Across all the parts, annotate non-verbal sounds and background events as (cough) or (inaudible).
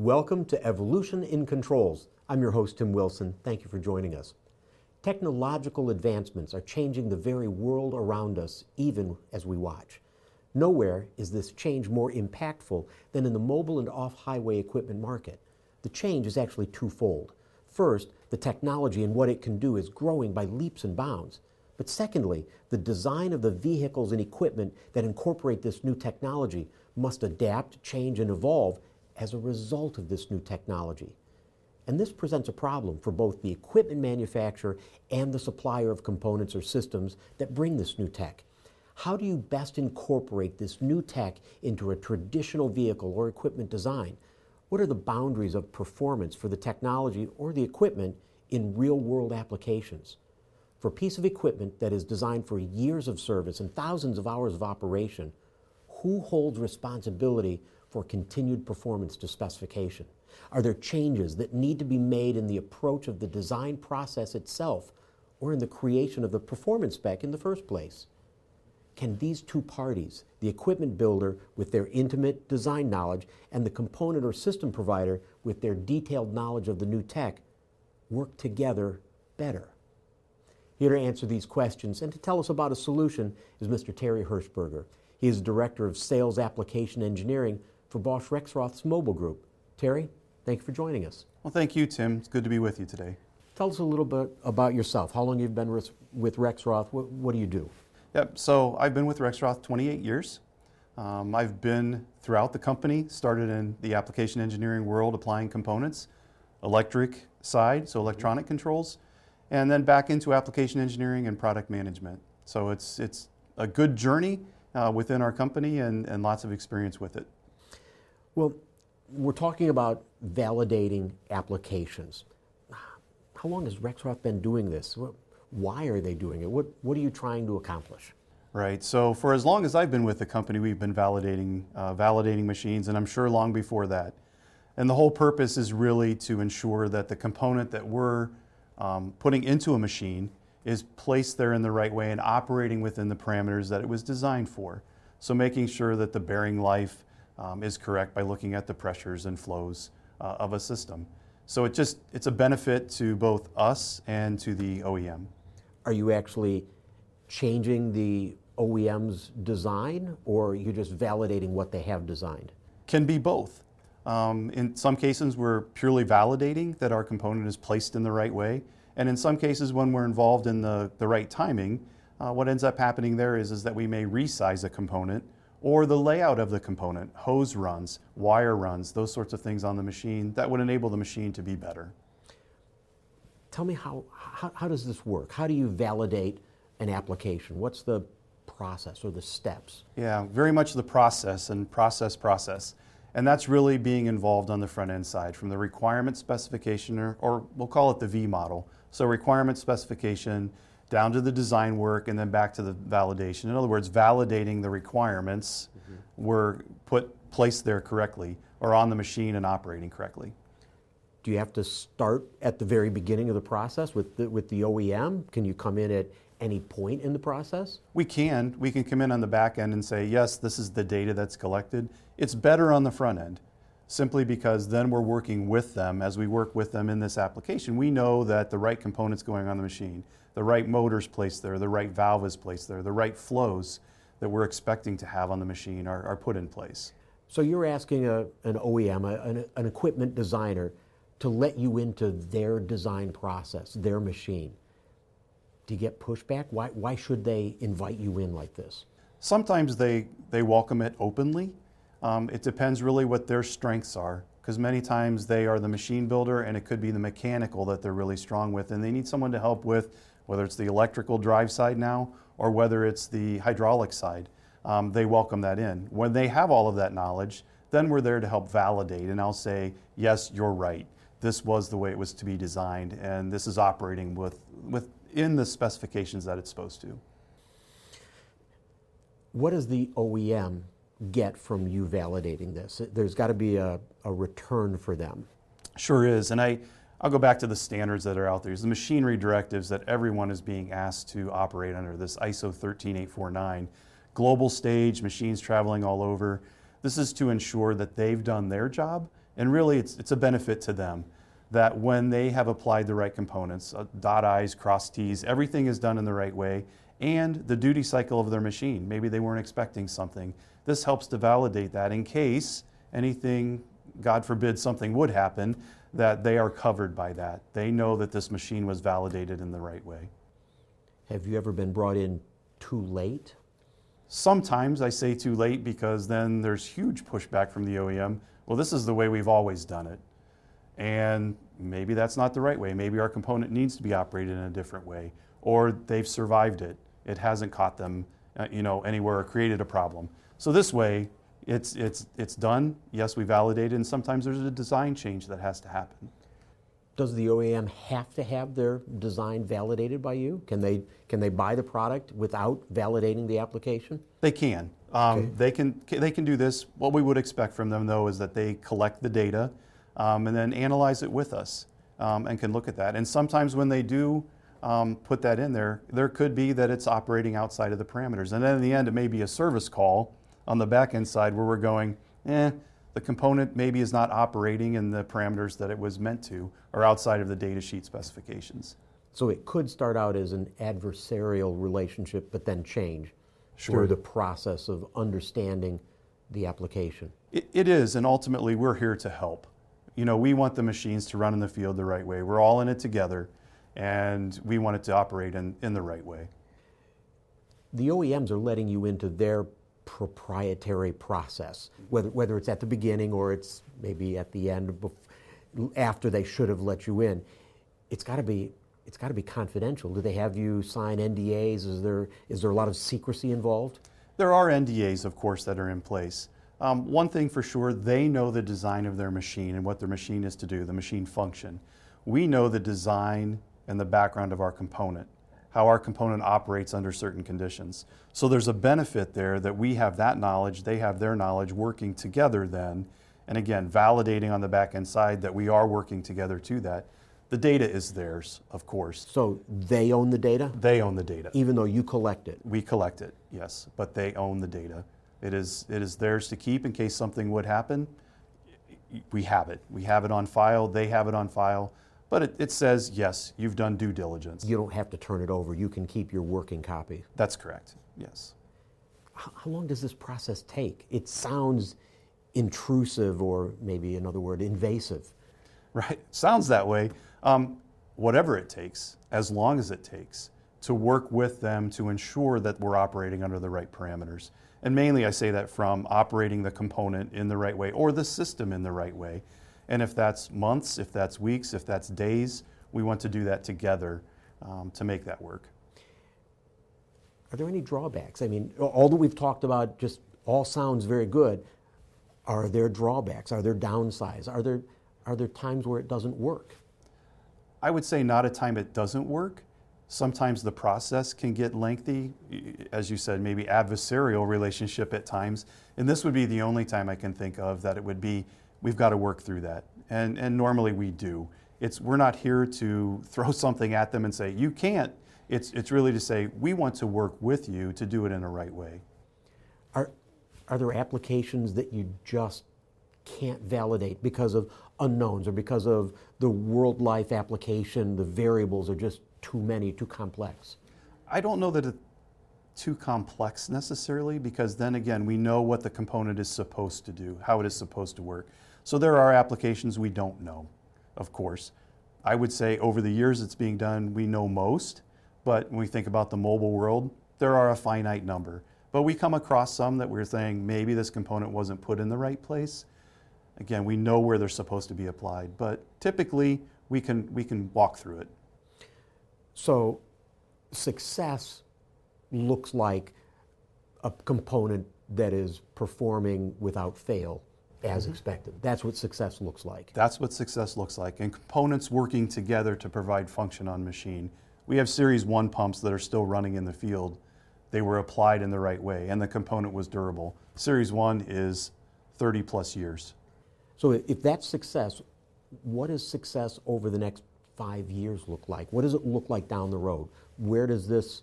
Welcome to Evolution in Controls. I'm your host, Tim Wilson. Thank you for joining us. Technological advancements are changing the very world around us, even as we watch. Nowhere is this change more impactful than in the mobile and off highway equipment market. The change is actually twofold. First, the technology and what it can do is growing by leaps and bounds. But secondly, the design of the vehicles and equipment that incorporate this new technology must adapt, change, and evolve as a result of this new technology. And this presents a problem for both the equipment manufacturer and the supplier of components or systems that bring this new tech. How do you best incorporate this new tech into a traditional vehicle or equipment design? What are the boundaries of performance for the technology or the equipment in real world applications? For a piece of equipment that is designed for years of service and thousands of hours of operation, who holds responsibility for continued performance to specification? Are there changes that need to be made in the approach of the design process itself or in the creation of the performance spec in the first place? Can these two parties, the equipment builder with their intimate design knowledge and the component or system provider with their detailed knowledge of the new tech, work together better? Here to answer these questions and to tell us about a solution is Mr. Terry Hirschberger. He is Director of Sales Application Engineering for Bosch Rexroth's Mobile Group. Terry, thank you for joining us. Well, thank you, Tim. It's good to be with you today. Tell us a little bit about yourself. How long you've been with, with Rexroth? What, what, do you do? Yep. So I've been with Rexroth 28 years. Um, I've been throughout the company. Started in the application engineering world, applying components, electric side, so electronic controls, and then back into application engineering and product management. So it's it's a good journey uh, within our company and, and lots of experience with it. Well, we're talking about validating applications. How long has Rexroth been doing this? Why are they doing it? What, what are you trying to accomplish? Right. So for as long as I've been with the company, we've been validating uh, validating machines, and I'm sure long before that. And the whole purpose is really to ensure that the component that we're um, putting into a machine is placed there in the right way and operating within the parameters that it was designed for. So making sure that the bearing life um, is correct by looking at the pressures and flows uh, of a system. So it just it's a benefit to both us and to the OEM. Are you actually changing the OEM's design, or are you just validating what they have designed? Can be both. Um, in some cases, we're purely validating that our component is placed in the right way. And in some cases, when we're involved in the, the right timing, uh, what ends up happening there is, is that we may resize a component or the layout of the component, hose runs, wire runs, those sorts of things on the machine that would enable the machine to be better. Tell me how, how, how does this work? How do you validate an application? What's the process or the steps? Yeah, very much the process and process, process. And that's really being involved on the front end side from the requirement specification, or, or, we'll call it the V model. So, requirement specification down to the design work and then back to the validation. In other words, validating the requirements mm-hmm. were put placed there correctly or on the machine and operating correctly. Do you have to start at the very beginning of the process with the, with the OEM? Can you come in at any point in the process? We can. We can come in on the back end and say, yes, this is the data that's collected. It's better on the front end simply because then we're working with them as we work with them in this application. We know that the right components going on the machine, the right motors placed there, the right valve is placed there, the right flows that we're expecting to have on the machine are, are put in place. So you're asking a, an OEM, a, an, an equipment designer, to let you into their design process, their machine. Do you get pushback? Why, why should they invite you in like this? Sometimes they, they welcome it openly. Um, it depends really what their strengths are, because many times they are the machine builder and it could be the mechanical that they're really strong with, and they need someone to help with whether it's the electrical drive side now or whether it's the hydraulic side. Um, they welcome that in. When they have all of that knowledge, then we're there to help validate, and I'll say, yes, you're right. This was the way it was to be designed, and this is operating with, within the specifications that it's supposed to. What does the OEM get from you validating this? There's got to be a, a return for them. Sure is. And I, I'll go back to the standards that are out there. The machinery directives that everyone is being asked to operate under, this ISO 13849. Global stage, machines traveling all over. This is to ensure that they've done their job And really, it's, it's a benefit to them that when they have applied the right components, uh, dot I's, cross T's, everything is done in the right way, and the duty cycle of their machine. Maybe they weren't expecting something. This helps to validate that in case anything, God forbid, something would happen, that they are covered by that. They know that this machine was validated in the right way. Have you ever been brought in too late? Sometimes I say too late because then there's huge pushback from the OEM. Well, this is the way we've always done it. And maybe that's not the right way. Maybe our component needs to be operated in a different way. Or they've survived it. It hasn't caught them uh, you know, anywhere or created a problem. So this way, it's, it's, it's done. Yes, we validate it, and sometimes there's a design change that has to happen. Does the OEM have to have their design validated by you? Can they, can they buy the product without validating the application? They can. Um, Okay. They can. They can do this. What we would expect from them, though, is that they collect the data um, and then analyze it with us um, and can look at that. And sometimes when they do um, put that in there, there could be that it's operating outside of the parameters. And then in the end, it may be a service call on the back end side where we're going, eh, the component maybe is not operating in the parameters that it was meant to or outside of the data sheet specifications. So it could start out as an adversarial relationship, but then change Sure. through the process of understanding the application. It, it is, and ultimately, we're here to help. You know, we want the machines to run in the field the right way. We're all in it together, and we want it to operate in, in the right way. The OEMs are letting you into their proprietary process, whether, whether it's at the beginning or it's maybe at the end bef- after they should have let you in. It's got to be it's got to be confidential. Do they have you sign NDAs? Is there is there a lot of secrecy involved? There are NDAs, of course, that are in place. Um, one thing for sure, they know the design of their machine and what their machine is to do, the machine function. We know the design and the background of our component, how our component operates under certain conditions. So there's a benefit there that we have that knowledge, they have their knowledge working together then. And again, validating on the back end side that we are working together to that. The data is theirs, of course. So they own the data, They own the data. even though you collect it. We collect it, yes, but they own the data. It is, it is theirs to keep in case something would happen. We have it. We have it on file. They have it on file. But it, it says, yes, you've done due diligence. You don't have to turn it over. You can keep your working copy. That's correct, yes. How, how long does this process take? It sounds intrusive, or maybe another word, invasive. Right, sounds that way. Um, whatever it takes, as long as it takes, to work with them to ensure that we're operating under the right parameters. And mainly, I say that from operating the component in the right way or the system in the right way. And if that's months, if that's weeks, if that's days, we want to do that together um, to make that work. Are there any drawbacks? I mean, all that we've talked about just all sounds very good. Are there drawbacks? Are there downsides? Are there, are there times where it doesn't work? I would say not a time it doesn't work. Sometimes the process can get lengthy, as you said, maybe adversarial relationship at times. And this would be the only time I can think of that it would be, we've got to work through that. And, and normally we do. It's, we're not here to (laughs) throw something at them and say, you can't. It's, it's really to say, we want to work with you to do it in the right way. Are, are there applications that you just can't validate because of unknowns or because of the world life application, the variables are just too many, too complex? I don't know that it's too complex necessarily because then again, we know what the component is supposed to do, how it is supposed to work. So there are applications we don't know, of course. I would say over the years it's being done, we know most, but when we think about the mobile world, there are a finite number. But we come across some that we're saying maybe this component wasn't put in the right place. Again, we know where they're supposed to be applied, but typically we can, we can walk through it. So success looks like a component that is performing without fail as mm-hmm. expected. That's what success looks like. That's what success looks like, and components working together to provide function on machine. We have Series 1 pumps that are still running in the field. They were applied in the right way, and the component was durable. Series 1 is 30 plus years. So if that's success, what does success over the next five years look like? What does it look like down the road? Where does this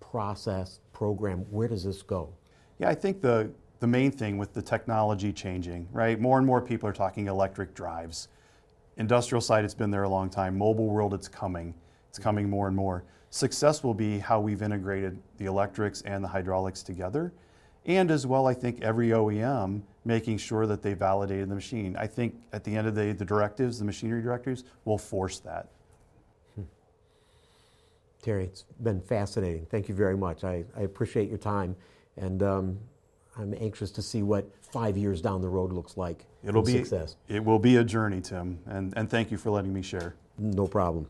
process, program, where does this go? Yeah, I think the, the main thing with the technology changing, right? More and more people are talking electric drives. Industrial side, it's been there a long time. Mobile world, it's coming. It's coming more and more. Success will be how we've integrated the electrics and the hydraulics together. And as well, I think every OEM making sure that they validated the machine. I think at the end of the day, the directives, the machinery directives, will force that. Terry, it's been fascinating. Thank you very much. I, I appreciate your time, and um, I'm anxious to see what five years down the road looks like. It'll be success. it will be a journey, Tim, and, and thank you for letting me share. No problem.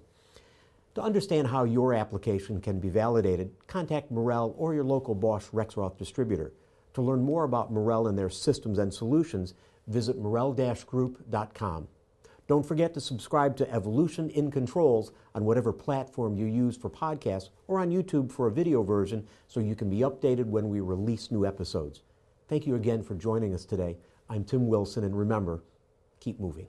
To understand how your application can be validated, contact Morrell or your local Bosch Rexroth distributor. To learn more about Morrell and their systems and solutions, visit morrell-group.com. Don't forget to subscribe to Evolution in Controls on whatever platform you use for podcasts or on YouTube for a video version so you can be updated when we release new episodes. Thank you again for joining us today. I'm Tim Wilson, and remember, keep moving.